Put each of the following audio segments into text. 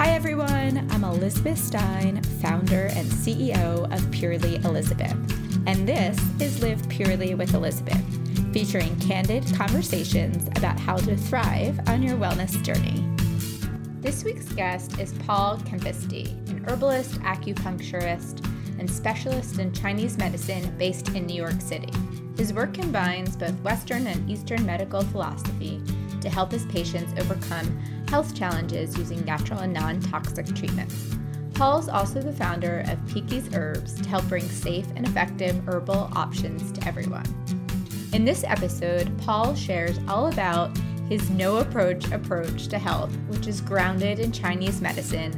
Hi, everyone. I'm Elizabeth Stein, founder and CEO of Purely Elizabeth. And this is Live Purely with Elizabeth, featuring candid conversations about how to thrive on your wellness journey. This week's guest is Paul Kempisty, an herbalist, acupuncturist, and specialist in Chinese medicine based in New York City. His work combines both Western and Eastern medical philosophy to help his patients overcome health challenges using natural and non toxic treatments. Paul is also the founder of PK's Herbs to help bring safe and effective herbal options to everyone. In this episode, Paul shares all about his no approach approach to health, which is grounded in Chinese medicine,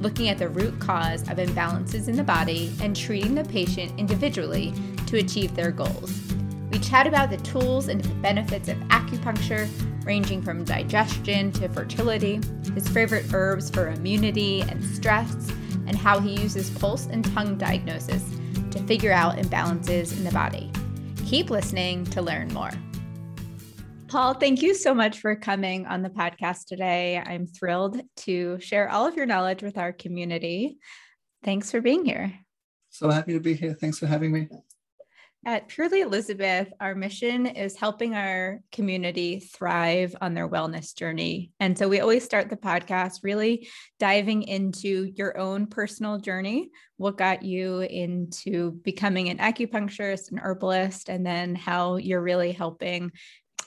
looking at the root cause of imbalances in the body and treating the patient individually to achieve their goals. We chat about the tools and the benefits of acupuncture, ranging from digestion to fertility, his favorite herbs for immunity and stress, and how he uses pulse and tongue diagnosis to figure out imbalances in the body. Keep listening to learn more. Paul, thank you so much for coming on the podcast today. I'm thrilled to share all of your knowledge with our community. Thanks for being here. So happy to be here. Thanks for having me. At Purely Elizabeth, our mission is helping our community thrive on their wellness journey. And so we always start the podcast really diving into your own personal journey. What got you into becoming an acupuncturist, an herbalist, and then how you're really helping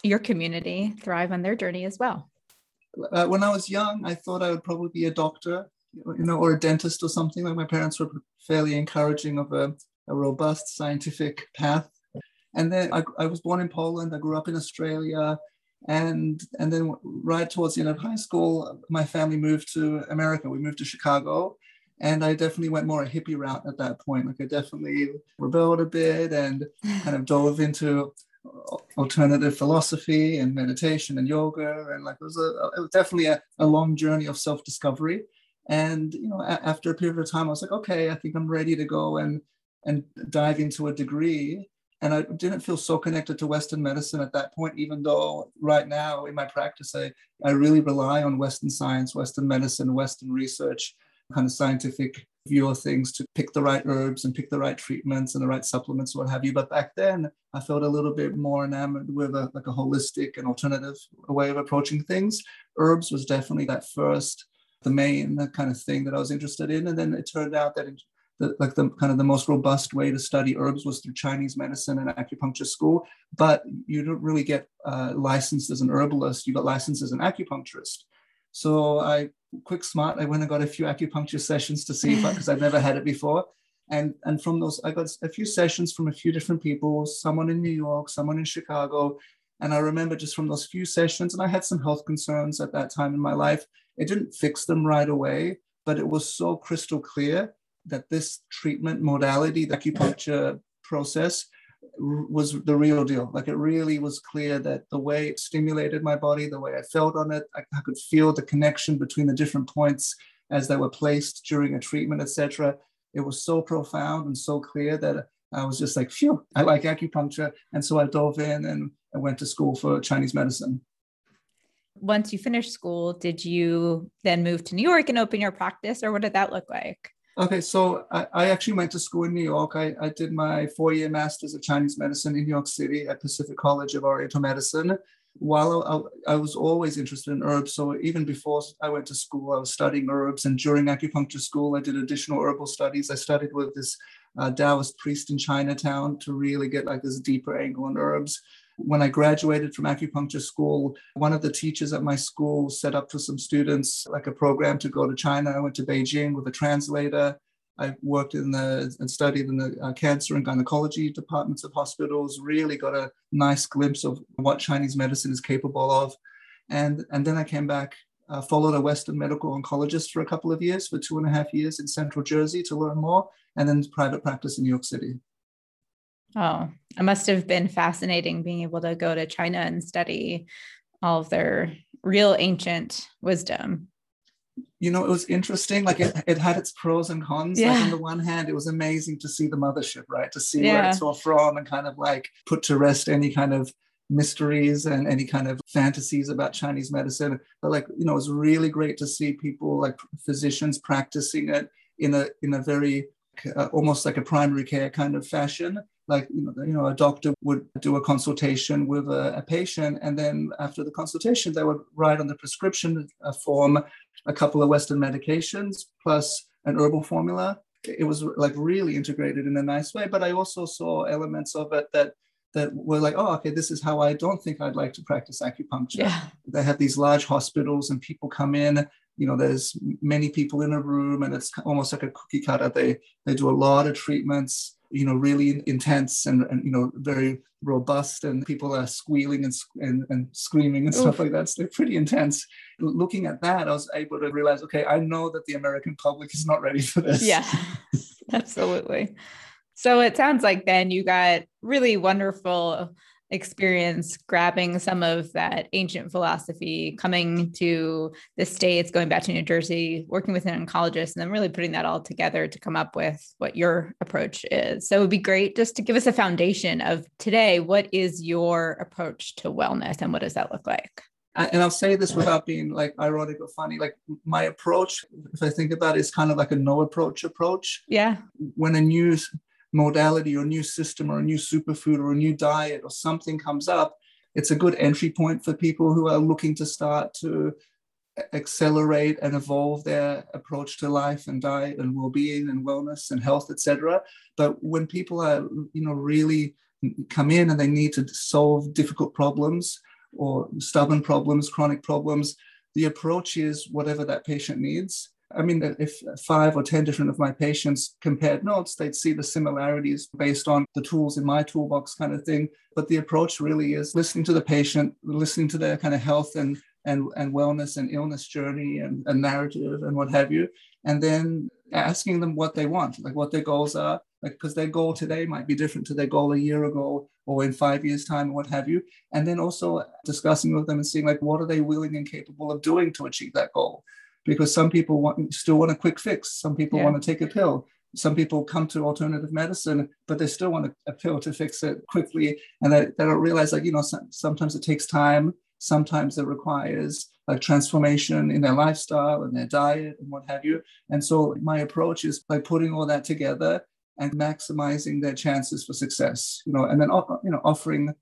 your community thrive on their journey as well. Uh, when I was young, I thought I would probably be a doctor, you know, or a dentist or something. Like my parents were fairly encouraging of a a robust scientific path. And then I, I was born in Poland. I grew up in Australia. And, and then right towards the end of high school, my family moved to America. We moved to Chicago. And I definitely went more a hippie route at that point. Like I definitely rebelled a bit and kind of dove into alternative philosophy and meditation and yoga. And like it was, a, it was definitely a, a long journey of self-discovery. And you know, a- after a period of time, I was like, okay, I think I'm ready to go and and dive into a degree. And I didn't feel so connected to Western medicine at that point, even though right now in my practice, I, I really rely on Western science, Western medicine, Western research, kind of scientific view of things to pick the right herbs and pick the right treatments and the right supplements, what have you. But back then, I felt a little bit more enamored with a, like a holistic and alternative way of approaching things. Herbs was definitely that first, the main kind of thing that I was interested in. And then it turned out that the, like the kind of the most robust way to study herbs was through Chinese medicine and acupuncture school. But you don't really get uh, licensed as an herbalist. You got licensed as an acupuncturist. So I, quick smart, I went and got a few acupuncture sessions to see because I've never had it before. And, and from those, I got a few sessions from a few different people, someone in New York, someone in Chicago. And I remember just from those few sessions, and I had some health concerns at that time in my life. It didn't fix them right away, but it was so crystal clear that this treatment modality, the acupuncture process, was the real deal. Like it really was clear that the way it stimulated my body, the way I felt on it, I, I could feel the connection between the different points as they were placed during a treatment, etc. It was so profound and so clear that I was just like, phew, I like acupuncture. And so I dove in and I went to school for Chinese medicine. Once you finished school, did you then move to New York and open your practice, or what did that look like? Okay, so I, I, actually went to school in New York. I, I did my four year master's of Chinese medicine in New York City at Pacific College of Oriental Medicine. While I, I, was always interested in herbs, so even before I went to school, I was studying herbs. And during acupuncture school, I did additional herbal studies. I studied with this uh, Taoist priest in Chinatown to really get like this deeper angle on herbs when I graduated from acupuncture school, one of the teachers at my school set up for some students like a program to go to China. I went to Beijing with a translator. I worked in the and studied in the uh, cancer and gynecology departments of hospitals. Really got a nice glimpse of what Chinese medicine is capable of, and and then I came back, uh, followed a Western medical oncologist for a couple of years, for two and a half years in Central Jersey to learn more, and then private practice in New York City. Oh, it must have been fascinating being able to go to China and study all of their real ancient wisdom. You know, it was interesting. Like it, it had its pros and cons. Yeah. Like on the one hand, it was amazing to see the mothership, right? To see yeah. where it's all from and kind of like put to rest any kind of mysteries and any kind of fantasies about Chinese medicine. But like, you know, it was really great to see people like physicians practicing it in a in a very uh, almost like a primary care kind of fashion. Like you know, you know, a doctor would do a consultation with a, a patient, and then after the consultation, they would write on the prescription uh, form a couple of Western medications plus an herbal formula. It was like really integrated in a nice way. But I also saw elements of it that that were like, oh, okay, this is how I don't think I'd like to practice acupuncture. Yeah. They have these large hospitals and people come in, you know, there's many people in a room and it's almost like a cookie cutter. They they do a lot of treatments, you know, really intense and, and you know, very robust and people are squealing and, and, and screaming and Oof. stuff like that. So they're pretty intense. Looking at that, I was able to realize, okay, I know that the American public is not ready for this. Yeah, absolutely. So it sounds like then you got really wonderful experience grabbing some of that ancient philosophy, coming to the States, going back to New Jersey, working with an oncologist, and then really putting that all together to come up with what your approach is. So it would be great just to give us a foundation of today. What is your approach to wellness and what does that look like? and I'll say this without being like ironic or funny. Like my approach, if I think about it, is kind of like a no approach approach. Yeah. When a new modality or a new system or a new superfood or a new diet or something comes up, it's a good entry point for people who are looking to start to accelerate and evolve their approach to life and diet and well-being and wellness and health etc but when people are you know really come in and they need to solve difficult problems or stubborn problems chronic problems the approach is whatever that patient needs I mean, if five or 10 different of my patients compared notes, they'd see the similarities based on the tools in my toolbox kind of thing. But the approach really is listening to the patient, listening to their kind of health and, and, and wellness and illness journey and, and narrative and what have you. And then asking them what they want, like what their goals are, like because their goal today might be different to their goal a year ago or in five years' time what have you. And then also discussing with them and seeing like what are they willing and capable of doing to achieve that goal because some people want still want a quick fix. Some people yeah. want to take a pill. Some people come to alternative medicine, but they still want a, a pill to fix it quickly, and they, they don't realize like you know some, sometimes it takes time. Sometimes it requires like transformation in their lifestyle and their diet and what have you. And so my approach is by putting all that together and maximizing their chances for success. You know, and then you know offering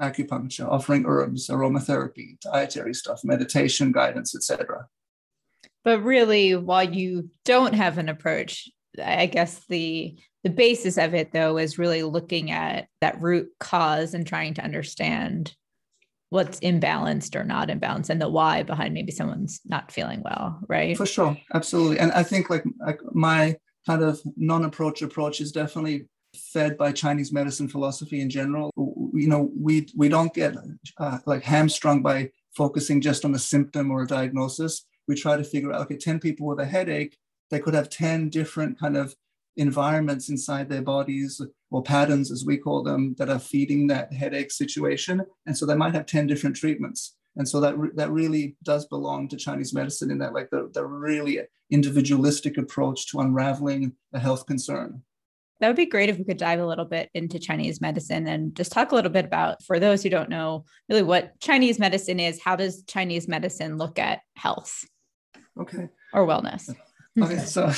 acupuncture, offering herbs, aromatherapy, dietary stuff, meditation guidance, etc. But really, while you don't have an approach, I guess the the basis of it though is really looking at that root cause and trying to understand what's imbalanced or not imbalanced and the why behind maybe someone's not feeling well, right? For sure, absolutely. And I think like, like my kind of non-approach approach is definitely fed by Chinese medicine philosophy in general. You know, we we don't get uh, like hamstrung by focusing just on a symptom or a diagnosis we try to figure out okay 10 people with a headache they could have 10 different kind of environments inside their bodies or patterns as we call them that are feeding that headache situation and so they might have 10 different treatments and so that re- that really does belong to chinese medicine in that like the, the really individualistic approach to unraveling a health concern that would be great if we could dive a little bit into Chinese medicine and just talk a little bit about, for those who don't know, really what Chinese medicine is. How does Chinese medicine look at health? Okay. Or wellness. Okay, so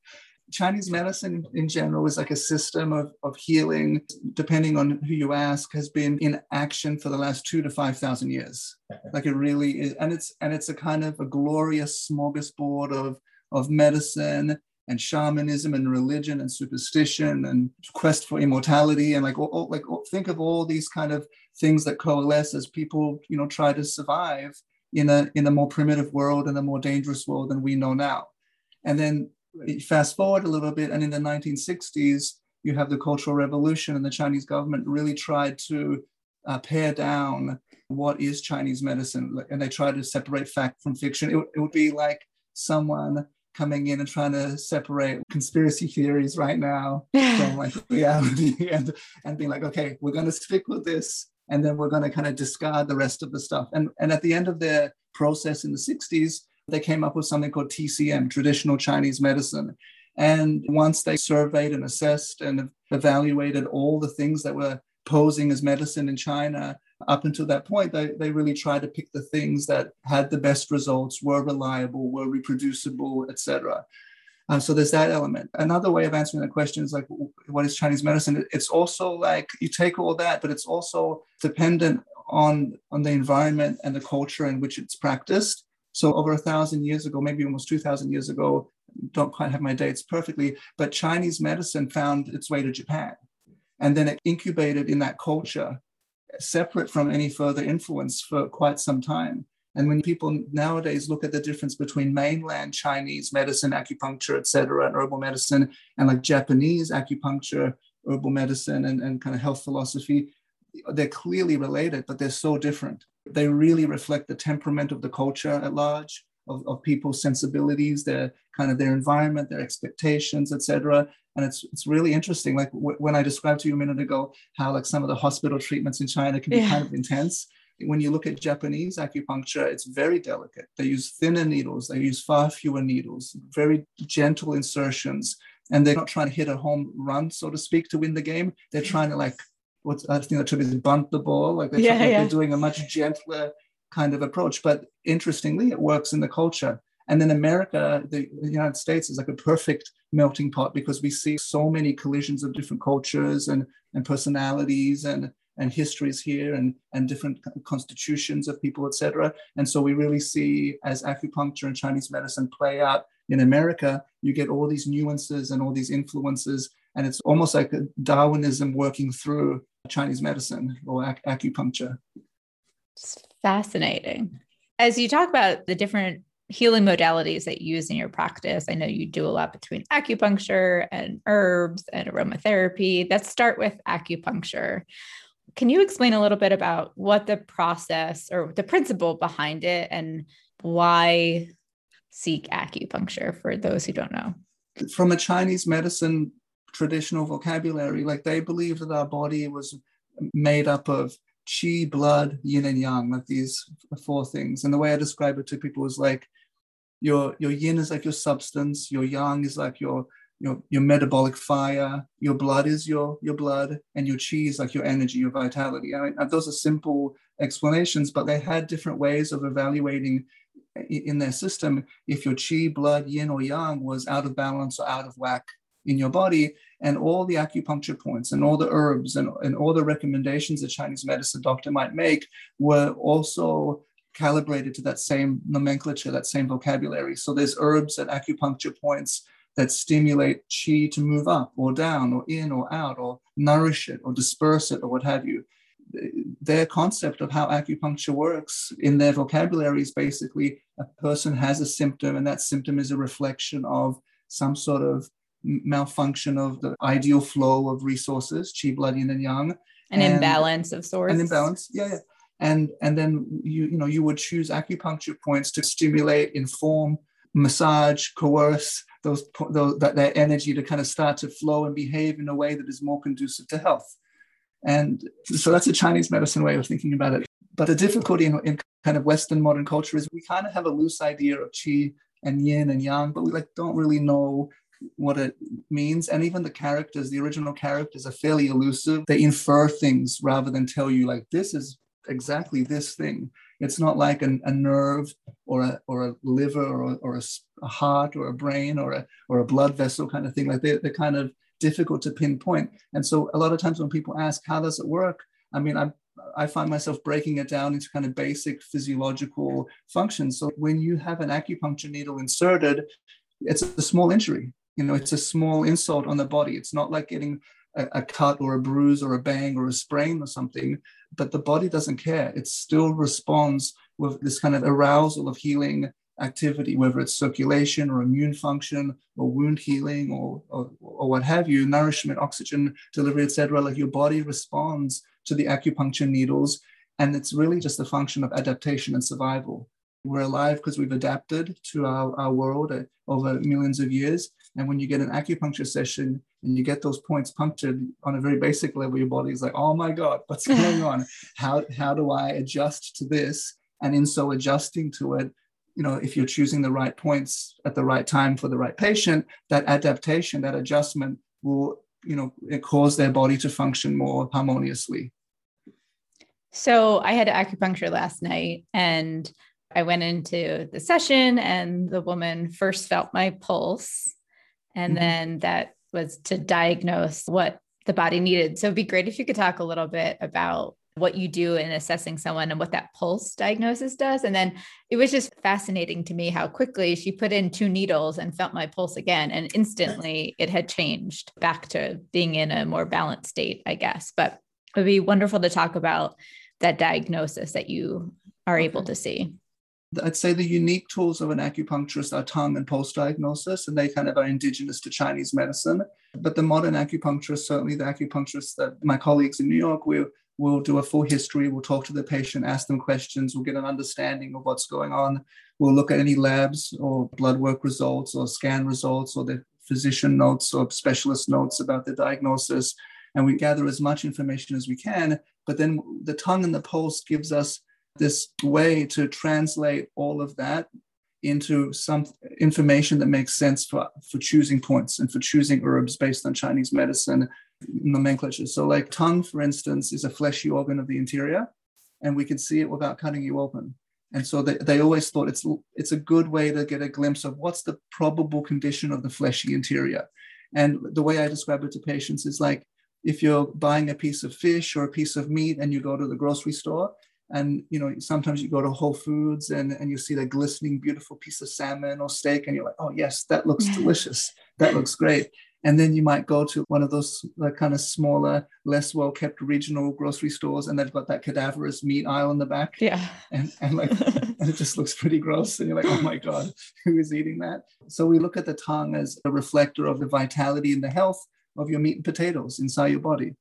Chinese medicine in general is like a system of, of healing, depending on who you ask, has been in action for the last two to five thousand years. Like it really is, and it's and it's a kind of a glorious smorgasbord of of medicine and shamanism and religion and superstition and quest for immortality and like all, like think of all these kind of things that coalesce as people you know try to survive in a in a more primitive world and a more dangerous world than we know now. And then fast forward a little bit, and in the 1960s, you have the Cultural Revolution, and the Chinese government really tried to uh, pare down what is Chinese medicine, and they tried to separate fact from fiction. It, it would be like someone coming in and trying to separate conspiracy theories right now from like reality and and being like okay we're going to stick with this and then we're going to kind of discard the rest of the stuff. And, and at the end of their process in the 60s, they came up with something called TCM, traditional Chinese medicine. And once they surveyed and assessed and evaluated all the things that were posing as medicine in China, up until that point, they, they really tried to pick the things that had the best results, were reliable, were reproducible, etc. Um, so there's that element. Another way of answering the question is like, what is Chinese medicine? It's also like you take all that, but it's also dependent on on the environment and the culture in which it's practiced. So over a thousand years ago, maybe almost two thousand years ago, don't quite have my dates perfectly, but Chinese medicine found its way to Japan, and then it incubated in that culture, separate from any further influence for quite some time. And when people nowadays look at the difference between mainland Chinese medicine, acupuncture, et cetera, and herbal medicine, and like Japanese acupuncture, herbal medicine, and, and kind of health philosophy, they're clearly related, but they're so different. They really reflect the temperament of the culture at large, of, of people's sensibilities, their kind of their environment, their expectations, et cetera. And it's it's really interesting. Like w- when I described to you a minute ago how like some of the hospital treatments in China can be yeah. kind of intense when you look at Japanese acupuncture, it's very delicate. They use thinner needles, they use far fewer needles, very gentle insertions, and they're not trying to hit a home run, so to speak, to win the game. They're trying to like what's I think the term is bunt the ball. Like they're, yeah, yeah. they're doing a much gentler kind of approach. But interestingly, it works in the culture. And then America, the, the United States is like a perfect melting pot because we see so many collisions of different cultures and, and personalities and and histories here and, and different constitutions of people, etc. And so we really see as acupuncture and Chinese medicine play out in America, you get all these nuances and all these influences. And it's almost like Darwinism working through Chinese medicine or ac- acupuncture. It's fascinating. As you talk about the different healing modalities that you use in your practice, I know you do a lot between acupuncture and herbs and aromatherapy. Let's start with acupuncture. Can you explain a little bit about what the process or the principle behind it and why seek acupuncture for those who don't know? From a Chinese medicine traditional vocabulary, like they believe that our body was made up of chi, blood, yin and yang, like these four things. And the way I describe it to people is like your your yin is like your substance, your yang is like your your, your metabolic fire, your blood is your, your blood, and your chi is like your energy, your vitality. I mean, uh, those are simple explanations, but they had different ways of evaluating in their system if your chi, blood, yin, or yang was out of balance or out of whack in your body. And all the acupuncture points and all the herbs and, and all the recommendations a Chinese medicine doctor might make were also calibrated to that same nomenclature, that same vocabulary. So there's herbs and acupuncture points that stimulate chi to move up or down or in or out or nourish it or disperse it or what have you. Their concept of how acupuncture works in their vocabulary is basically a person has a symptom, and that symptom is a reflection of some sort of malfunction of the ideal flow of resources, chi, blood, yin, and yang. An and imbalance of sorts. An imbalance, yeah, yeah. And and then you you know you would choose acupuncture points to stimulate, inform, massage, coerce, those, those that, that energy to kind of start to flow and behave in a way that is more conducive to health. And so that's a Chinese medicine way of thinking about it. But the difficulty in, in kind of Western modern culture is we kind of have a loose idea of qi and yin and yang, but we like don't really know what it means. And even the characters, the original characters are fairly elusive. They infer things rather than tell you like this is exactly this thing. It's not like an, a nerve or a, or a liver or, or a, a, heart or a brain or a, or a blood vessel kind of thing. Like they, they're kind of difficult to pinpoint. And so a lot of times when people ask, how does it work? I mean, I, I find myself breaking it down into kind of basic physiological functions. So when you have an acupuncture needle inserted, it's a small injury. You know, it's a small insult on the body. It's not like getting a, a cut or a bruise or a bang or a sprain or something, but the body doesn't care. It still responds with this kind of arousal of healing activity, whether it's circulation or immune function or wound healing or, or, or what have you, nourishment, oxygen delivery, etc. Like your body responds to the acupuncture needles. And it's really just a function of adaptation and survival. We're alive because we've adapted to our, our world uh, over millions of years. And when you get an acupuncture session and you get those points punctured on a very basic level, your body is like, oh my God, what's going on? How, how do I adjust to this? And in so adjusting to it, you know, if you're choosing the right points at the right time for the right patient, that adaptation, that adjustment will, you know, cause their body to function more harmoniously. So I had acupuncture last night and I went into the session and the woman first felt my pulse. And mm-hmm. then that was to diagnose what the body needed. So it'd be great if you could talk a little bit about what you do in assessing someone and what that pulse diagnosis does. And then it was just fascinating to me how quickly she put in two needles and felt my pulse again. And instantly it had changed back to being in a more balanced state, I guess. But it would be wonderful to talk about that diagnosis that you are able to see. I'd say the unique tools of an acupuncturist are tongue and pulse diagnosis, and they kind of are indigenous to Chinese medicine. But the modern acupuncturist, certainly the acupuncturists that my colleagues in New York, we we'll do a full history, we'll talk to the patient, ask them questions, we'll get an understanding of what's going on. We'll look at any labs or blood work results or scan results or the physician notes or specialist notes about the diagnosis. And we gather as much information as we can. But then the tongue and the pulse gives us this way to translate all of that into some information that makes sense for, for choosing points and for choosing herbs based on Chinese medicine nomenclature. So, like tongue, for instance, is a fleshy organ of the interior, and we can see it without cutting you open. And so they, they always thought it's it's a good way to get a glimpse of what's the probable condition of the fleshy interior. And the way I describe it to patients is like if you're buying a piece of fish or a piece of meat and you go to the grocery store and you know sometimes you go to whole foods and, and you see that glistening beautiful piece of salmon or steak and you're like oh yes that looks delicious. That looks great. And then you might go to one of those like, kind of smaller less well kept regional grocery stores and they've got that cadaverous meat aisle in the back. Yeah. And, and like and it just looks pretty gross and you're like oh my god who is eating that? So we look at the tongue as a reflector of the vitality and the health of your meat and potatoes inside your body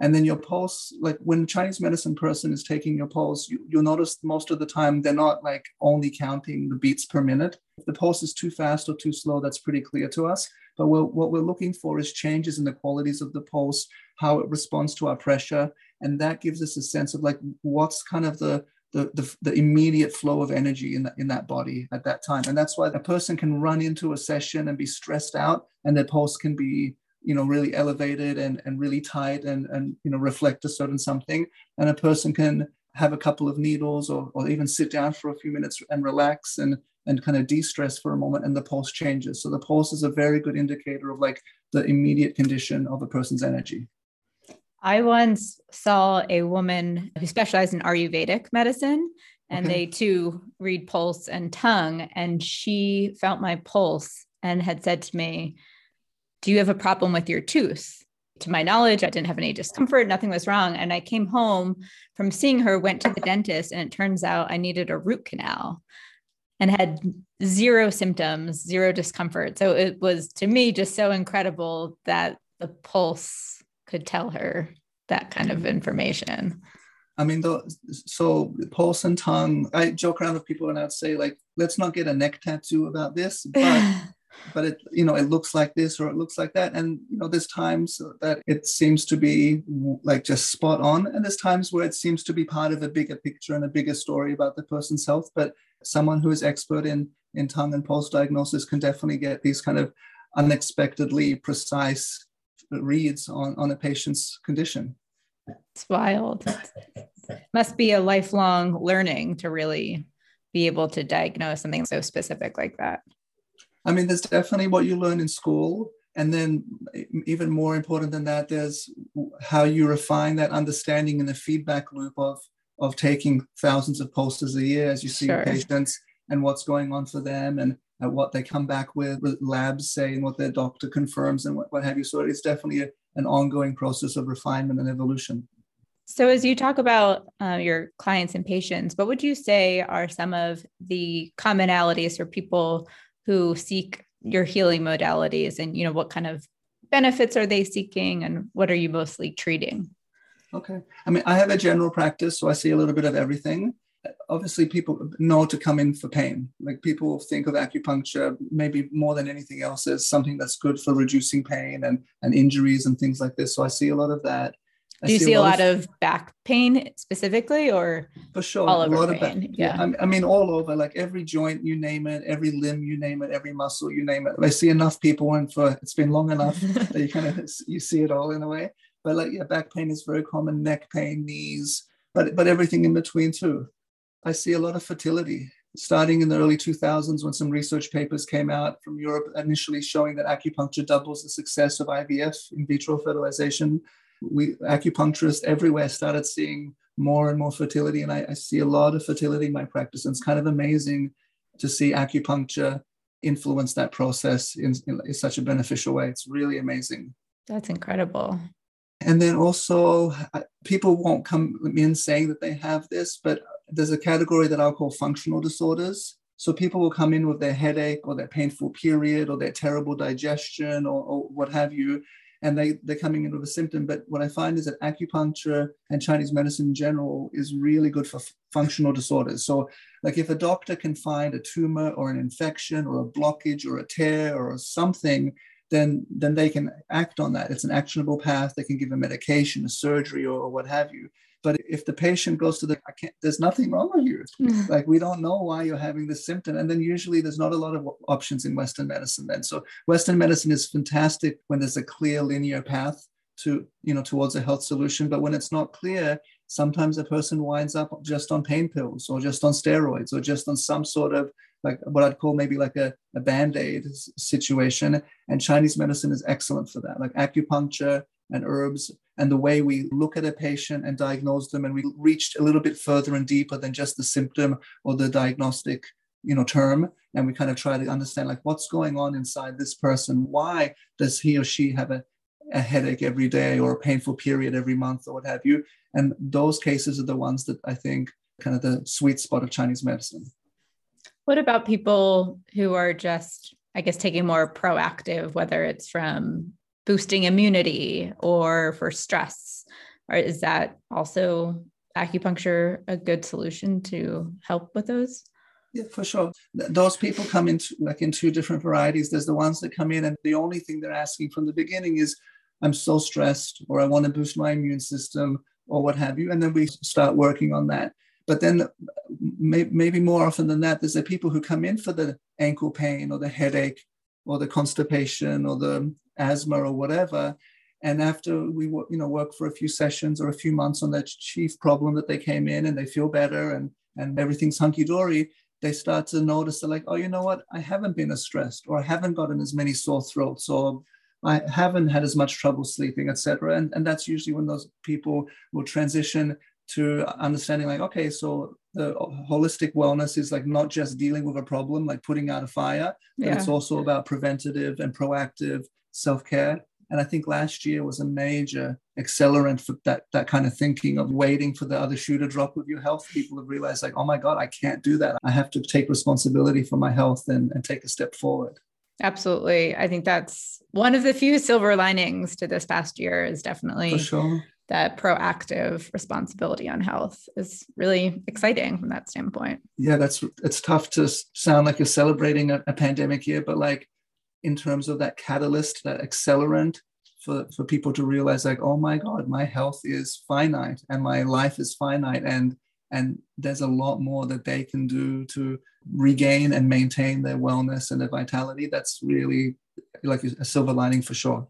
and then your pulse, like when Chinese medicine person is taking your pulse, you, will notice most of the time they're not like only counting the beats per minute. If the pulse is too fast or too slow, that's pretty clear to us. But we're, what we're looking for is changes in the qualities of the pulse, how it responds to our pressure. And that gives us a sense of like what's kind of the the, the, the, immediate flow of energy in, the, in that body at that time. And that's why a person can run into a session and be stressed out and their pulse can be you know really elevated and, and really tight and, and you know reflect a certain something. And a person can have a couple of needles or, or even sit down for a few minutes and relax and and kind of de-stress for a moment and the pulse changes. So the pulse is a very good indicator of like the immediate condition of a person's energy. I once saw a woman who specialized in ayurvedic medicine and okay. they too read pulse and tongue. And she felt my pulse and had said to me do you have a problem with your tooth? To my knowledge, I didn't have any discomfort, nothing was wrong. And I came home from seeing her, went to the dentist, and it turns out I needed a root canal and had zero symptoms, zero discomfort. So it was to me just so incredible that the pulse could tell her that kind of information. I mean, the, so pulse and tongue, I joke around with people and I'd say, like, let's not get a neck tattoo about this, but but it you know it looks like this or it looks like that. And you know there's times that it seems to be like just spot on. And there's times where it seems to be part of a bigger picture and a bigger story about the person's health. But someone who is expert in in tongue and pulse diagnosis can definitely get these kind of unexpectedly precise reads on on a patient's condition. It's wild. Must be a lifelong learning to really be able to diagnose something so specific like that I mean, there's definitely what you learn in school. And then, even more important than that, there's how you refine that understanding in the feedback loop of, of taking thousands of pulses a year as you see sure. patients and what's going on for them and what they come back with, with labs say, and what their doctor confirms and what, what have you. So it's definitely a, an ongoing process of refinement and evolution. So, as you talk about uh, your clients and patients, what would you say are some of the commonalities for people who seek your healing modalities and you know what kind of benefits are they seeking and what are you mostly treating? Okay. I mean i have a general practice so i see a little bit of everything. Obviously people know to come in for pain. Like people think of acupuncture maybe more than anything else as something that's good for reducing pain and, and injuries and things like this. So i see a lot of that do you see, see a lot, of, of, back pain specifically or for sure all over a lot pain? of back, yeah, yeah. I, mean all over like every joint you name it every limb you name it every muscle you name it i see enough people and for it's been long enough that you kind of you see it all in a way but like yeah back pain is very common neck pain knees but but everything in between too. I see a lot of fertility starting in the early 2000s when some research papers came out from Europe initially showing that acupuncture doubles the success of IVF in vitro fertilization. We acupuncturists everywhere started seeing more and more fertility, and I, I see a lot of fertility in my practice. And it's kind of amazing to see acupuncture influence that process in, in, in such a beneficial way. It's really amazing. That's incredible. And then also, people won't come in saying that they have this, but there's a category that I'll call functional disorders. So people will come in with their headache or their painful period or their terrible digestion or, or what have you, and they, they're coming in with a symptom. But what I find is that acupuncture and Chinese medicine in general is really good for f- functional disorders. So, like if a doctor can find a tumor or an infection or a blockage or a tear or something, then then they can act on that. It's an actionable path. They can give a medication, a surgery, or, or what have you. But if the patient goes to the, I can't, there's nothing wrong with you. Mm. like we don't know why you're having this symptom. And then usually there's not a lot of options in Western medicine then. So Western medicine is fantastic when there's a clear linear path to, you know, towards a health solution. But when it's not clear, sometimes a person winds up just on pain pills or just on steroids or just on some sort of like what I'd call maybe like a, a band-aid situation. And Chinese medicine is excellent for that. Like acupuncture, and herbs and the way we look at a patient and diagnose them and we reached a little bit further and deeper than just the symptom or the diagnostic you know term and we kind of try to understand like what's going on inside this person? Why does he or she have a, a headache every day or a painful period every month or what have you? And those cases are the ones that i think kind of the sweet spot of chinese medicine. What about people who are just i guess taking more proactive whether it's from boosting immunity or for stress? Or is that also acupuncture a good solution to help with those? Yeah, for sure. Those people come in like in two different varieties. There's the ones that come in and the only thing they're asking from the beginning is, I'm so stressed, or I want to boost my immune system, or what have you. And then we start working on that. But then uh, may, maybe more often than that, there's the people who come in for the ankle pain or the headache or the constipation or the asthma or whatever. And after we you know work for a few sessions or a few months on that chief problem that they came in and they feel better and and everything's hunky dory, they start to notice they're like, oh, you know what? I haven't been as stressed, or I haven't gotten as many sore throats, or I haven't had as much trouble sleeping, etc. And and that's usually when those people will transition to understanding like, okay, so the holistic wellness is like not just dealing with a problem, like putting out a fire, but yeah. it's also about preventative and proactive self-care. And I think last year was a major accelerant for that, that kind of thinking of waiting for the other shoe to drop with your health. People have realized, like, oh my God, I can't do that. I have to take responsibility for my health and, and take a step forward. Absolutely. I think that's one of the few silver linings to this past year is definitely sure. that proactive responsibility on health is really exciting from that standpoint. Yeah, that's it's tough to sound like you're celebrating a, a pandemic year, but like in terms of that catalyst, that accelerant for, for people to realize like, oh my God, my health is finite and my life is finite. And and there's a lot more that they can do to regain and maintain their wellness and their vitality. That's really like a silver lining for sure.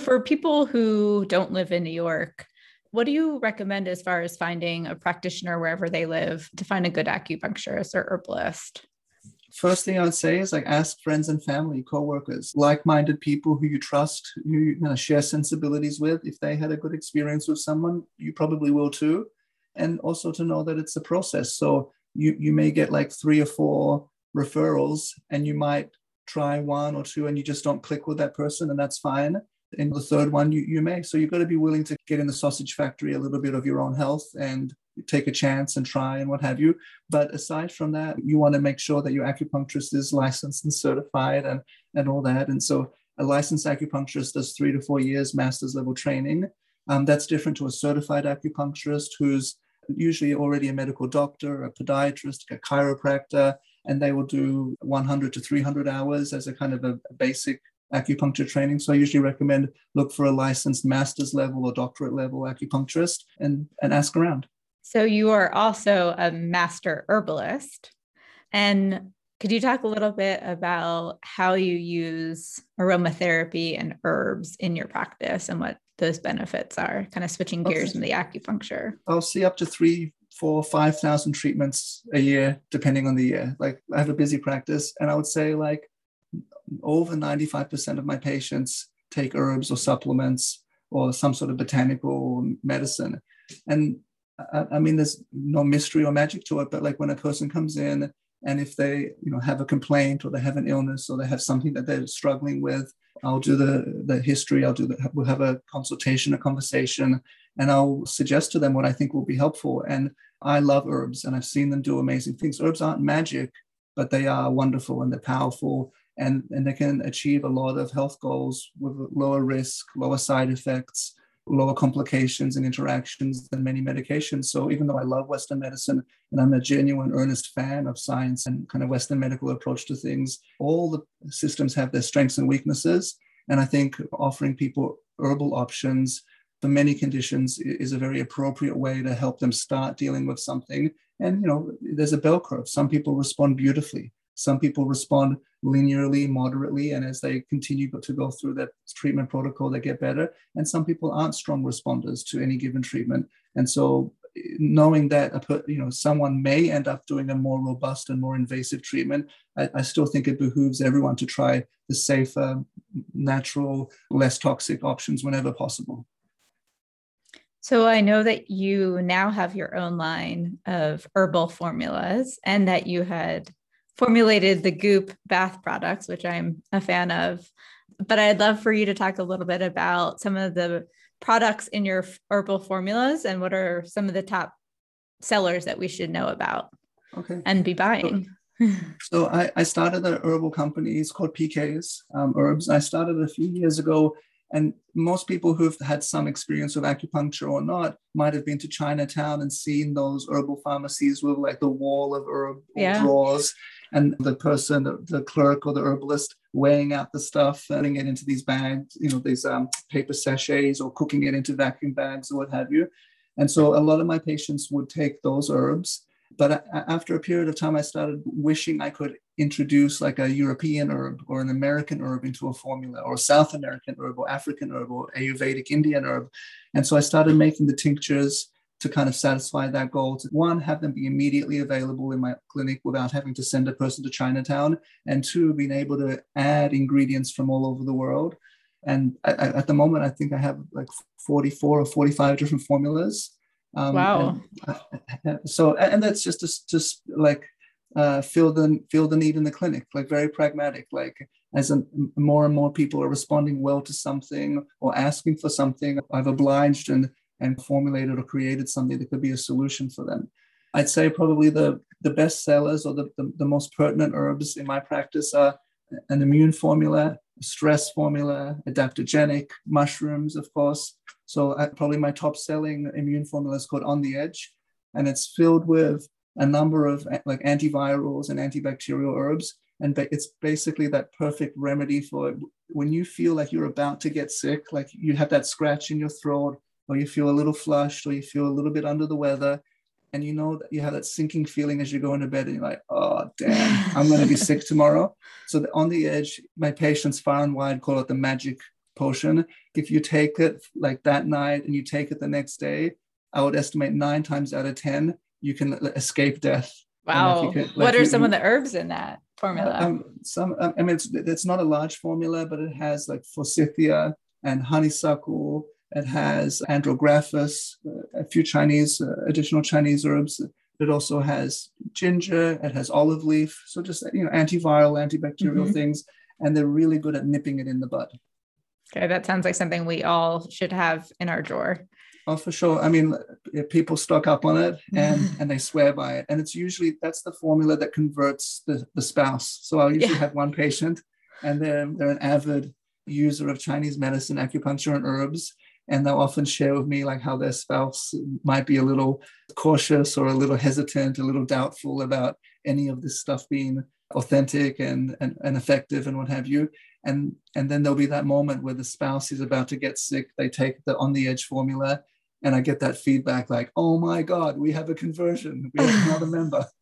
For people who don't live in New York, what do you recommend as far as finding a practitioner wherever they live to find a good acupuncturist or herbalist? First thing I would say is like ask friends and family, co-workers, like-minded people who you trust, who you know, share sensibilities with. If they had a good experience with someone, you probably will too. And also to know that it's a process. So you you may get like three or four referrals, and you might try one or two, and you just don't click with that person, and that's fine. And the third one, you, you may. So you've got to be willing to get in the sausage factory a little bit of your own health and take a chance and try and what have you. But aside from that, you want to make sure that your acupuncturist is licensed and certified and, and all that. And so a licensed acupuncturist does three to four years master's level training. Um, that's different to a certified acupuncturist who's usually already a medical doctor, a podiatrist, a chiropractor, and they will do 100 to 300 hours as a kind of a, a basic acupuncture training. So I usually recommend look for a licensed master's level or doctorate level acupuncturist and, and ask around. So you are also a master herbalist. And Could you talk a little bit about how you use aromatherapy and herbs in your practice and what those benefits are? Kind of switching gears okay. in the acupuncture. I'll see up to three, four, five thousand treatments a year, depending on the year. Like I have a busy practice, and I would say like over 95% of my patients take herbs or supplements or some sort of botanical medicine. And I, I mean, there's no mystery or magic to it, but like when a person comes in and if they you know have a complaint or they have an illness or they have something that they're struggling with i'll do the the history i'll do the we'll have a consultation a conversation and i'll suggest to them what i think will be helpful. And i love herbs and i've seen them do amazing things. Herbs aren't magic but they are wonderful and they're powerful and, and they can achieve a lot of health goals with lower risk lower side effects lower complications and interactions than many medications. So even though I love Western medicine and I'm a genuine, earnest fan of science and kind of Western medical approach to things, all the systems have their strengths and weaknesses. And I think offering people herbal options for many conditions is a very appropriate way to help them start dealing with something. And you know, there's a bell curve. Some people respond beautifully. Some people respond linearly, moderately, and as they continue to go through that treatment protocol, they get better. And some people aren't strong responders to any given treatment. And so knowing that you know someone may end up doing a more robust and more invasive treatment I, I, still think it behooves everyone to try the safer natural less toxic options whenever possible so i know that you now have your own line of herbal formulas and that you had formulated the Goop bath products, which I'm a fan of. But I'd love for you to talk a little bit about some of the products in your herbal formulas and what are some of the top sellers that we should know about okay. and be buying. So, so I, I, started an herbal company. It's called PK's um, Herbs. I started a few years ago and most people who've had some experience with acupuncture or not might have been to Chinatown and seen those herbal pharmacies with like the wall of herb yeah. drawers and the person, the, clerk or the herbalist weighing out the stuff, putting it into these bags, you know, these um, paper sachets or cooking it into vacuum bags or what have you. And so a lot of my patients would take those herbs but after a period of time, I started wishing I could introduce like a European herb or an American herb into a formula, or a South American herb, or African herb, or Ayurvedic Indian herb. And so I started making the tinctures to kind of satisfy that goal to one, have them be immediately available in my clinic without having to send a person to Chinatown, and two, being able to add ingredients from all over the world. And at the moment, I think I have like 44 or 45 different formulas. Um, wow. And, so, and that's just just, just like uh, fill the fill the need in the clinic, like very pragmatic. Like as a, more and more people are responding well to something or asking for something, I've obliged and and formulated or created something that could be a solution for them. I'd say probably the the best sellers or the, the, the most pertinent herbs in my practice are an immune formula, stress formula, adaptogenic, mushrooms, of course, so uh, probably my top selling immune formula is called On the Edge, and it's filled with a number of like antivirals and antibacterial herbs. And it's basically that perfect remedy for when you feel like you're about to get sick, like you have that scratch in your throat, or you feel a little flushed, or you feel a little bit under the weather. And you know that you have that sinking feeling as you go into bed, and you're like, oh, damn, I'm going to be sick tomorrow. So, the, on the edge, my patients far and wide call it the magic potion. If you take it like that night and you take it the next day, I would estimate nine times out of 10, you can escape death. Wow. Could, like what are you, some of the herbs in that formula? Um, some, um, I mean, it's, it's not a large formula, but it has like forsythia and honeysuckle. It has andrographis, uh, a few Chinese, uh, additional Chinese herbs. It also has ginger. It has olive leaf. So just, you know, antiviral, antibacterial mm-hmm. things. And they're really good at nipping it in the bud. Okay, that sounds like something we all should have in our drawer. Oh, for sure. I mean, people stock up on it and and they swear by it, and it's usually that's the formula that converts the, the spouse. So I'll usually yeah. have one patient, and they're they're an avid user of Chinese medicine, acupuncture, and herbs, and they'll often share with me like how their spouse might be a little cautious or a little hesitant, a little doubtful about any of this stuff being authentic and, and, and effective and what have you. And and then there'll be that moment where the spouse is about to get sick. They take the on the edge formula and i get that feedback like oh my god we have a conversion. We are have another member.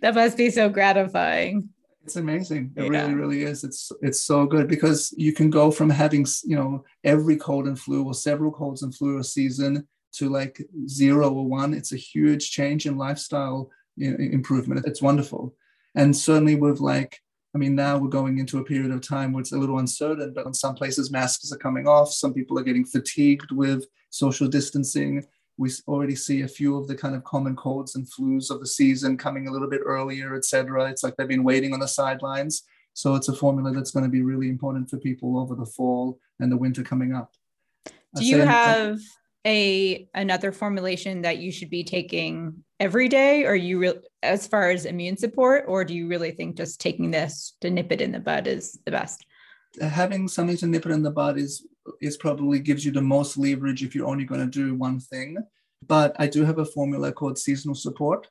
That must be so gratifying. It's amazing. It yeah. really, really is. It's it's so good because you can go from having you know every cold and flu or several colds and flu a season to like zero or one. It's a huge change in lifestyle improvement. It's wonderful, and certainly with like I mean, now we're going into a period of time where it's a little uncertain, but in some places masks are coming off. Some people are getting fatigued with social distancing we already see a few of the kind of common colds and flus of the season coming a little bit earlier, et cetera. It's like they've been waiting on the sidelines. So it's a formula that's going to be really important for people over the fall and the winter coming up. Do you uh, have a another formulation that you should be taking every day, or you re- as far as immune support, or do you really think just taking this to nip it in the bud is the best? Having something to nip it in the bud is is probably gives you the most leverage if you're only going to do one thing. But I do have a formula called seasonal support.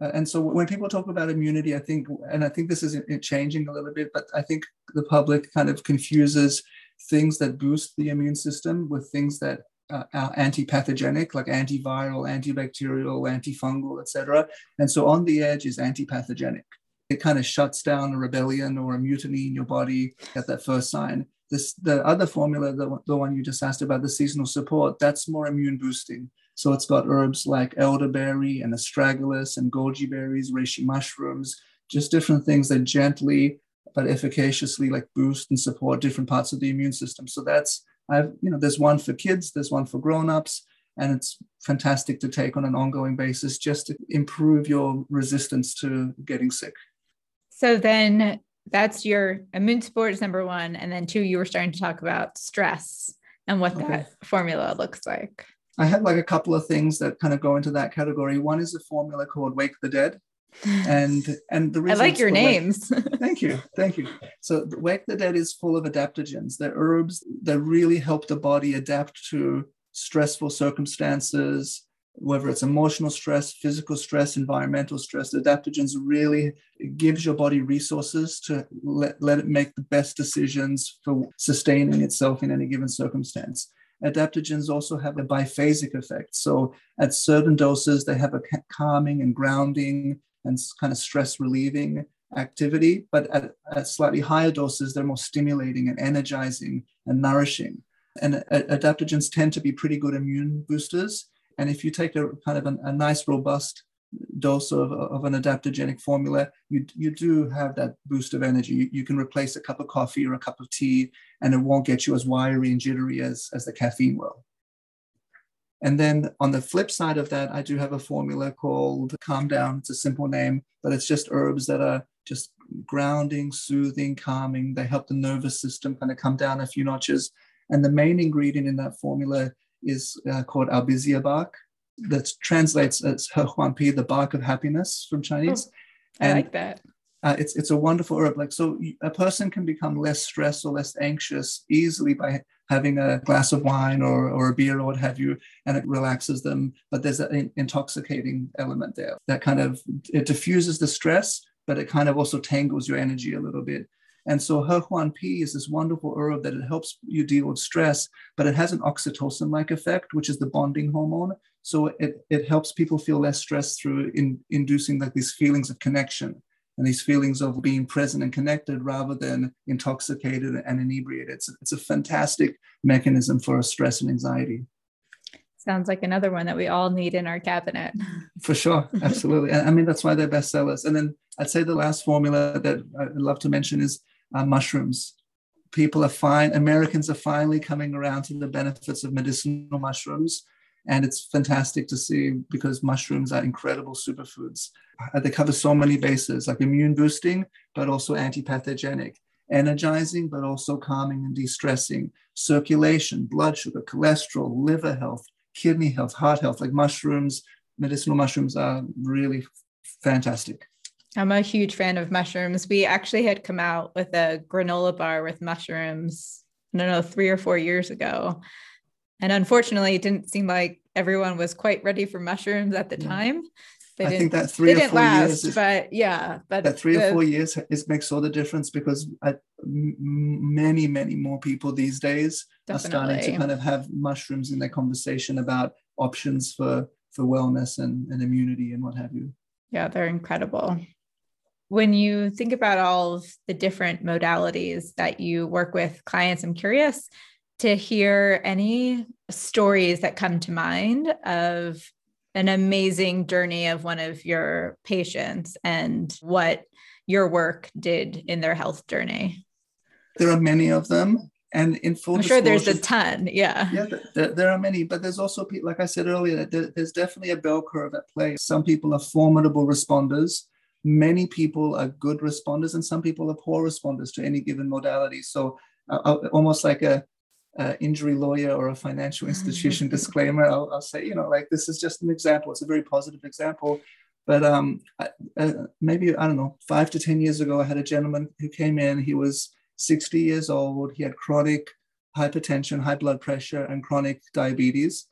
And so when people talk about immunity, I think, and I think this is changing a little bit, but I think the public kind of confuses things that boost the immune system with things that uh, are anti-pathogenic, like antiviral, antibacterial, antifungal, etc. And so on the edge is anti-pathogenic. It kind of shuts down a rebellion or a mutiny in your body at that first sign. This the other formula, the, the one you just asked about, the seasonal support, that's more immune boosting. So it's got herbs like elderberry and astragalus and goji berries, reishi mushrooms, just different things that gently but efficaciously like boost and support different parts of the immune system. So that's I've you know there's one for kids, there's one for grown-ups, and it's fantastic to take on an ongoing basis just to improve your resistance to getting sick. So then that's your immune support is number one. And then two, you were starting to talk about stress and what okay. that formula looks like. I had like a couple of things that kind of go into that category. One is a formula called Wake the Dead. And and the reason I like your names. Wake, thank you. Thank you. So Wake the Dead is full of adaptogens. They're herbs that really help the body adapt to stressful circumstances, whether it's emotional stress, physical stress, environmental stress, adaptogens really gives your body resources to let, let it make the best decisions for sustaining itself in any given circumstance. Adaptogens also have a biphasic effect. So at certain doses, they have a calming and grounding and kind of stress relieving activity, but at, at slightly higher doses, they're more stimulating and energizing and nourishing. And adaptogens tend to be pretty good immune boosters and if you take a kind of an, a nice, robust dose of, of an adaptogenic formula, you, you do have that boost of energy. You, you, can replace a cup of coffee or a cup of tea, and it won't get you as wiry and jittery as, as the caffeine will. And then on the flip side of that, I do have a formula called Calm Down. It's a simple name, but it's just herbs that are just grounding, soothing, calming. They help the nervous system kind of come down a few notches. And the main ingredient in that formula is uh, called albizia bark that translates as He Huan Pi, the bark of happiness from Chinese. Oh, I and, like that. Uh, it's it's a wonderful herb. Like so, a person can become less stressed or less anxious easily by having a glass of wine or, or a beer or what have you, and it relaxes them. But there's an intoxicating element there that kind of it diffuses the stress, but it kind of also tangles your energy a little bit. And so He Huan Pi is this wonderful herb that it helps you deal with stress, but it has an oxytocin-like effect, which is the bonding hormone. So it, it helps people feel less stressed through in, inducing like these feelings of connection and these feelings of being present and connected rather than intoxicated and inebriated. It's, it's a fantastic mechanism for stress and anxiety. Sounds like another one that we all need in our cabinet. For sure, absolutely. I mean, that's why they're bestsellers. And then I'd say the last formula that I'd love to mention is uh, mushrooms. People are fine, Americans are finally coming around to the benefits of medicinal mushrooms. And it's fantastic to see because mushrooms are incredible superfoods. Uh, they cover so many bases, like immune boosting, but also anti-pathogenic, energizing, but also calming and de-stressing, circulation, blood sugar, cholesterol, liver health, kidney health, heart health. Like mushrooms, medicinal mushrooms are really fantastic. I'm a huge fan of mushrooms. We actually had come out with a granola bar with mushrooms, I don't know, three or four years ago. And unfortunately, it didn't seem like everyone was quite ready for mushrooms at the time. They I think that three or four last, years, is, but yeah, but that three the, or four years is makes all the difference because uh, I, m- many, many more people these days definitely. are starting to kind of have mushrooms in their conversation about options for for wellness and, and immunity and what have you. Yeah, they're incredible. When you think about all of the different modalities that you work with clients, I'm curious to hear any stories that come to mind of an amazing journey of one of your patients and what your work did in their health journey. There are many of them. And in full I'm sure there's a ton. Yeah. Yeah, there, there, are many, but there's also, like I said earlier, there, there's definitely a bell curve at play. Some people are formidable responders. Many people are good responders, and some people are poor responders to any given modality. So, uh, uh almost like a uh, injury lawyer or a financial institution disclaimer, I'll, I'll, say, you know, like this is just an example. It's a very positive example. But um, uh, maybe, I don't know, five to 10 years ago, I had a gentleman who came in. He was 60 years old. He had chronic hypertension, high blood pressure, and chronic diabetes.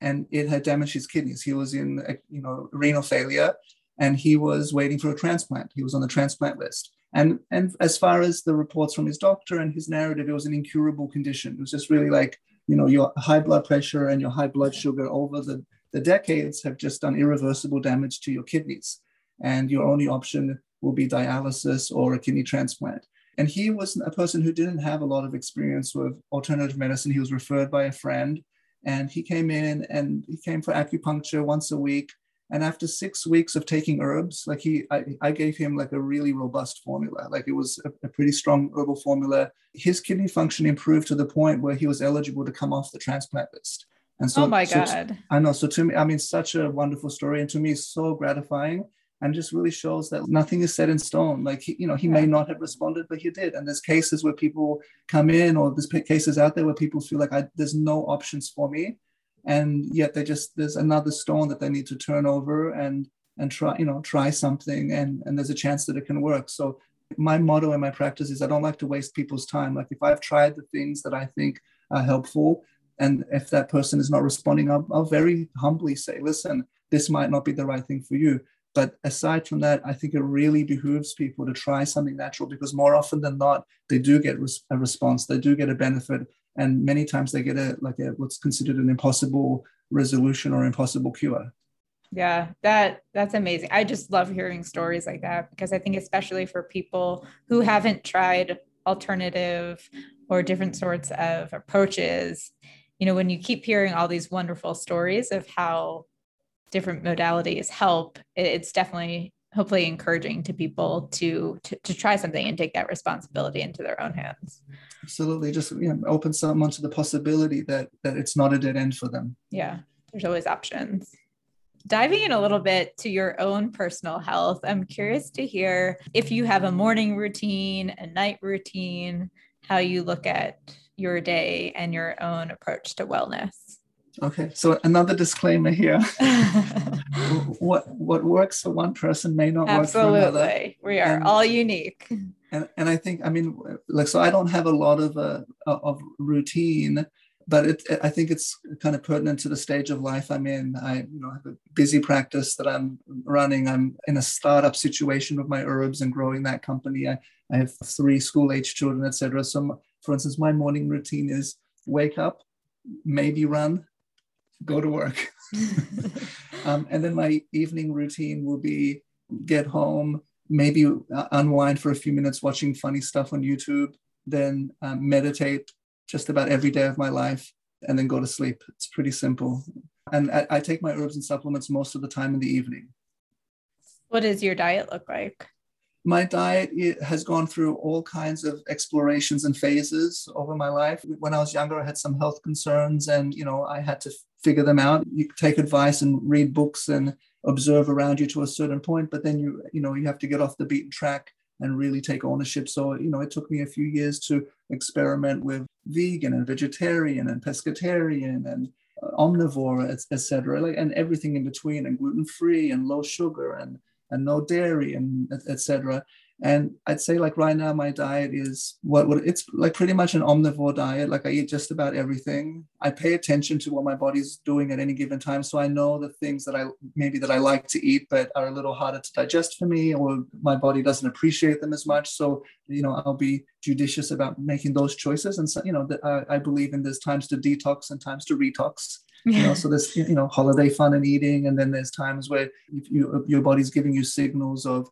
And it had damaged his kidneys. He was in, you know, renal failure and he was waiting for a transplant. He was on the transplant list. And, and as far as the reports from his doctor and his narrative, it was an incurable condition. It was just really like, you know, your high blood pressure and your high blood sugar over the, the decades have just done irreversible damage to your kidneys. And your only option will be dialysis or a kidney transplant. And he was a person who didn't have a lot of experience with alternative medicine. He was referred by a friend and he came in and he came for acupuncture once a week and after six weeks of taking herbs, like he, I, I gave him like a really robust formula. Like it was a, a, pretty strong herbal formula. His kidney function improved to the point where he was eligible to come off the transplant list. And so, oh my so God. I know. So to me, I mean, such a wonderful story. And to me, so gratifying and just really shows that nothing is set in stone. Like, he, you know, he yeah. may not have responded, but he did. And there's cases where people come in or there's cases out there where people feel like I, there's no options for me and yet they just there's another stone that they need to turn over and and try you know try something and and there's a chance that it can work. So my motto in my practice is i don't like to waste people's time. Like if i've tried the things that i think are helpful and if that person is not responding i'll, I'll very humbly say listen this might not be the right thing for you. But aside from that, I think it really behooves people to try something natural because more often than not, they do get a response, they do get a benefit, and many times they get a like a what's considered an impossible resolution or impossible cure. Yeah that that's amazing. I just love hearing stories like that because i think especially for people who haven't tried alternative or different sorts of approaches you know when you keep hearing all these wonderful stories of how different modalities help it's definitely hopefully encouraging to people to, to to try something and take that responsibility into their own hands. Absolutely. Just you know, open someone to the possibility that that it's not a dead end for them. Yeah there's always options. Diving in a little bit to your own personal health i'm curious to hear if you have a morning routine a night routine how you look at your day and your own approach to wellness Okay, so another disclaimer here. what what works for one person may not Absolutely. work for another. Absolutely. We are and, all unique. And and I think I mean like so I don't have a lot of uh, of routine, but it I think it's kind of pertinent to the stage of life I'm in. I you know have a busy practice that I'm running. I'm in a startup situation with my herbs and growing that company. I, I have three school age children, etc. So for instance, my morning routine is wake up, maybe run, go to work. um, and then my evening routine will be get home, maybe unwind for a few minutes watching funny stuff on YouTube, then um, meditate just about every day of my life, and then go to sleep. It's pretty simple. And I, I take my herbs and supplements most of the time in the evening. What does your diet look like? My diet has gone through all kinds of explorations and phases over my life. When I was younger, I had some health concerns and, you know, I had to figure them out. You take advice and read books and observe around you to a certain point, but then you, you know, you have to get off the beaten track and really take ownership. So, you know, it took me a few years to experiment with vegan and vegetarian and pescatarian and uh, omnivore, etc., like, and everything in between, and gluten free and low sugar and and no dairy and etc. And I'd say like right now my diet is what, it's like pretty much an omnivore diet. Like I eat just about everything. I pay attention to what my body's doing at any given time. So I know the things that I maybe that I like to eat, but are a little harder to digest for me, or my body doesn't appreciate them as much. So, you know, I'll be judicious about making those choices. And so, you know, I, I believe in there's times to detox and times to retox. You know, so there's you know holiday fun and eating, and then there's times where if you, your body's giving you signals of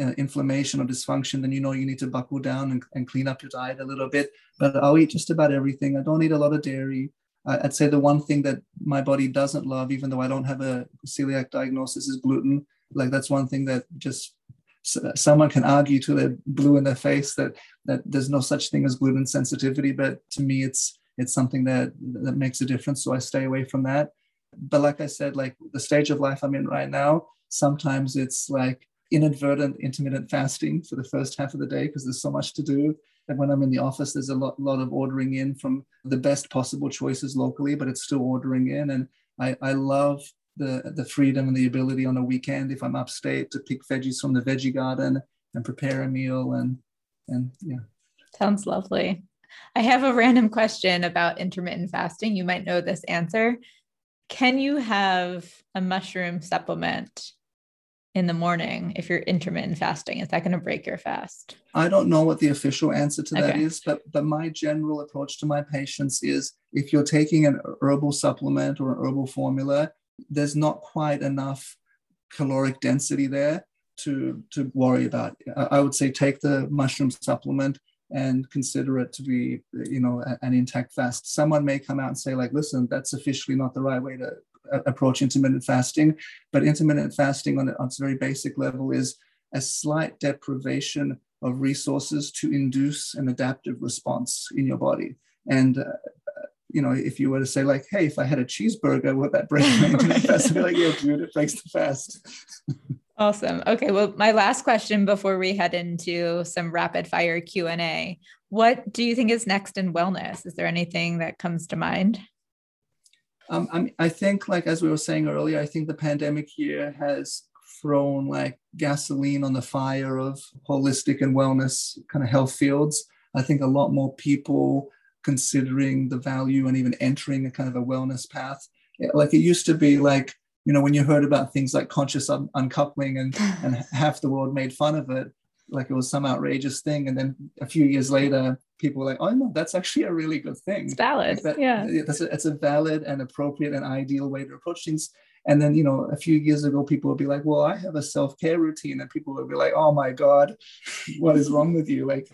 uh, inflammation or dysfunction, then you know you need to buckle down and, and clean up your diet a little bit. But I'll eat just about everything. I don't eat a lot of dairy. I'd say the one thing that my body doesn't love, even though I don't have a celiac diagnosis, is gluten. Like that's one thing that just someone can argue to their blue in their face that that there's no such thing as gluten sensitivity but to me it's it's something that that makes a difference so i stay away from that but like i said like the stage of life i'm in right now sometimes it's like inadvertent intermittent fasting for the first half of the day because there's so much to do and when i'm in the office there's a lot, lot of ordering in from the best possible choices locally but it's still ordering in and i, I love the the freedom and the ability on a weekend if I'm upstate to pick veggies from the veggie garden and prepare a meal and and yeah. Sounds lovely. I have a random question about intermittent fasting. You might know this answer. Can you have a mushroom supplement in the morning if you're intermittent fasting? Is that going to break your fast? I don't know what the official answer to that okay. is, but but my general approach to my patients is if you're taking an herbal supplement or an herbal formula, there's not quite enough caloric density there to to worry about. I would say take the mushroom supplement and consider it to be you know an intact fast. Someone may come out and say like, listen, that's officially not the right way to approach intermittent fasting, but intermittent fasting on, on its very basic level is a slight deprivation of resources to induce an adaptive response in your body. And uh, you know, if you were to say like, hey, if I had a cheeseburger, would that break my intermittent fast? I'd be like, yeah, dude, it breaks the fast. awesome. Okay. Well, my last question before we head into some rapid fire Q and A, what do you think is next in wellness? Is there anything that comes to mind? Um, I, mean, I think, like as we were saying earlier, I think the pandemic year has thrown like gasoline on the fire of holistic and wellness kind of health fields. I think a lot more people considering the value and even entering a kind of a wellness path. Like it used to be like, you know, when you heard about things like conscious un- uncoupling and, and half the world made fun of it, like it was some outrageous thing. And then a few years later, people were like, oh no, that's actually a really good thing. It's valid. Like that, yeah. That's a, it's a valid and appropriate and ideal way to approach things. And then, you know, a few years ago, people would be like, well, I have a self-care routine. And people would be like, oh my God, what is wrong with you? Like,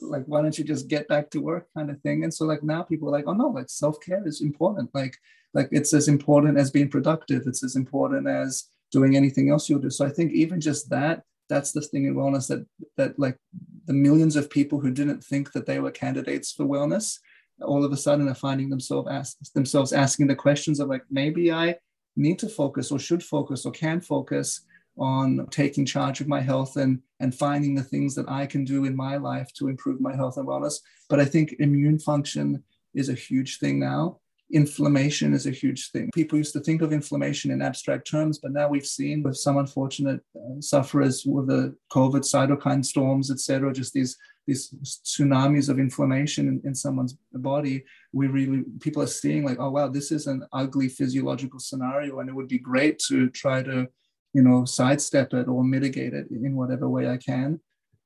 like, why don't you just get back to work kind of thing? And so like now people are like, oh no, like self-care is important. Like, like it's as important as being productive. It's as important as doing anything else you'll do. So I think even just that, that's the thing in wellness that that like the millions of people who didn't think that they were candidates for wellness all of a sudden are finding themselves ask, themselves asking the questions of like maybe I need to focus or should focus or can focus on taking charge of my health and and finding the things that I can do in my life to improve my health and wellness. But I think immune function is a huge thing now. Inflammation is a huge thing. People used to think of inflammation in abstract terms, but now we've seen with some unfortunate uh, sufferers with the COVID cytokine storms, etc., just these these tsunamis of inflammation in, in someone's body, we really people are seeing like, oh wow, this is an ugly physiological scenario, and it would be great to try to, you know, sidestep it or mitigate it in whatever way I can.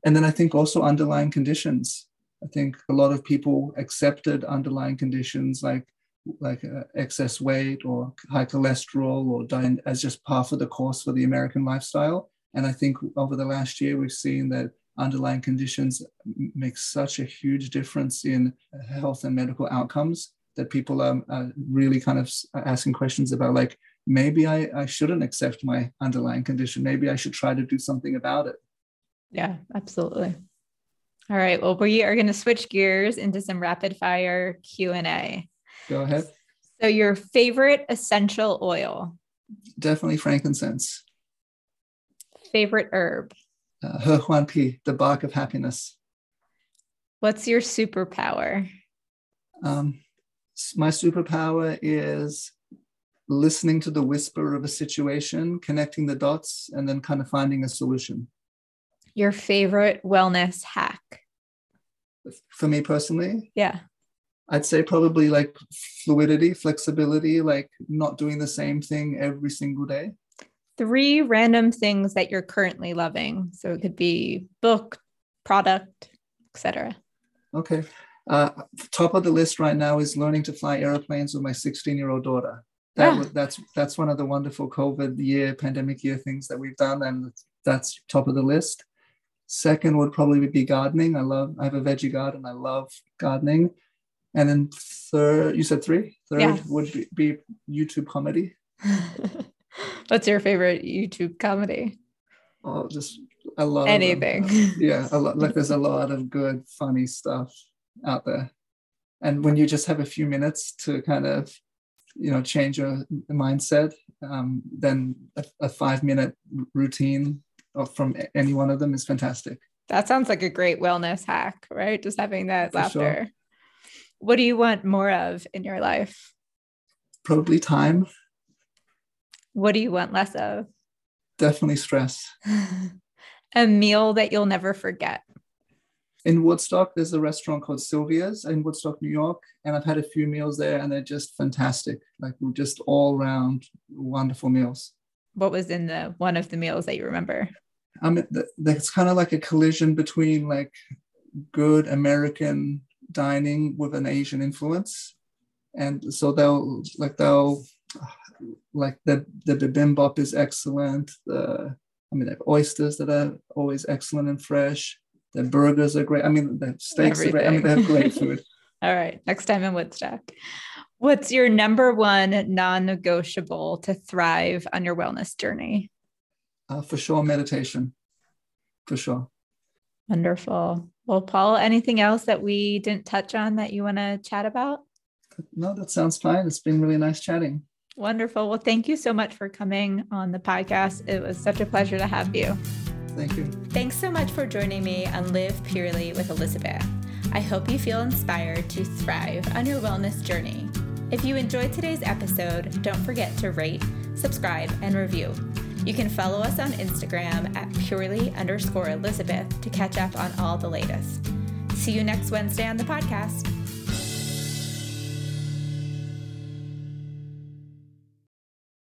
And then I think also underlying conditions. I think a lot of people accepted underlying conditions like like uh, excess weight or high cholesterol or diet as just part of the course for the American lifestyle. And I think over the last year, we've seen that underlying conditions make such a huge difference in health and medical outcomes that people are, are really kind of asking questions about like maybe I, I shouldn't accept my underlying condition. Maybe i should try to do something about it. Yeah absolutely. All right. Well we are going to switch gears into some rapid fire q&a go ahead so your favorite essential oil definitely frankincense favorite herb uh, He Huan Pi, the bark of happiness. What's your superpower? Um, my superpower is listening to the whisper of a situation, connecting the dots, and then kind of finding a solution. Your favorite wellness hack? For me personally? Yeah. I'd say probably like fluidity, flexibility, like not doing the same thing every single day three random things that you're currently loving. So it could be book, product, etc. Okay. Uh, top of the list right now is learning to fly airplanes with my 16 year old daughter. that yeah. that's that's one of the wonderful COVID year, pandemic year things that we've done, and that's top of the list. Second would probably be gardening. I love. I have a veggie garden. I love gardening. And then third, you said three. Third yeah. would be, be YouTube comedy. What's your favorite YouTube comedy? Oh, just I love anything. yeah, a lot, like there's a lot of good, funny stuff out there, and when you just have a few minutes to kind of, you know, change your mindset, um, then a, a five minute routine from any one of them is fantastic. That sounds like a great wellness hack, right? Just having that For laughter. Sure. What do you want more of in your life? Probably time. What do you want less of? Definitely stress. a meal that you'll never forget. In Woodstock, there's a restaurant called Silvia's in Woodstock, New York, and I've had a few meals there, and they're just fantastic. Like just all round wonderful meals. What was in the one of the meals that you remember? I mean, it's kind of like a collision between like good American dining with an Asian influence, and so they'll like they'll like the the bibimbap is excellent. The I mean, they have oysters that are always excellent and fresh. The burgers are great. I mean, the steaks Everything. are great. I mean, they have great food. All right, next time in Woodstock. What's your number one non-negotiable to thrive on your wellness journey? Uh, for sure, meditation. For sure. Wonderful. Well, Paul, anything else that we didn't touch on that you want to chat about? No, that sounds fine. It's been really nice chatting. Wonderful. Well, thank you so much for coming on the podcast. It was such a pleasure to have you. Thank you. Thanks so much for joining me on Live Purely with Elizabeth. I hope you feel inspired to thrive on your wellness journey. If you enjoyed today's episode, don't forget to rate, subscribe, and review. You can follow us on Instagram at purely underscore Elizabeth to catch up on all the latest. See you next Wednesday on the podcast.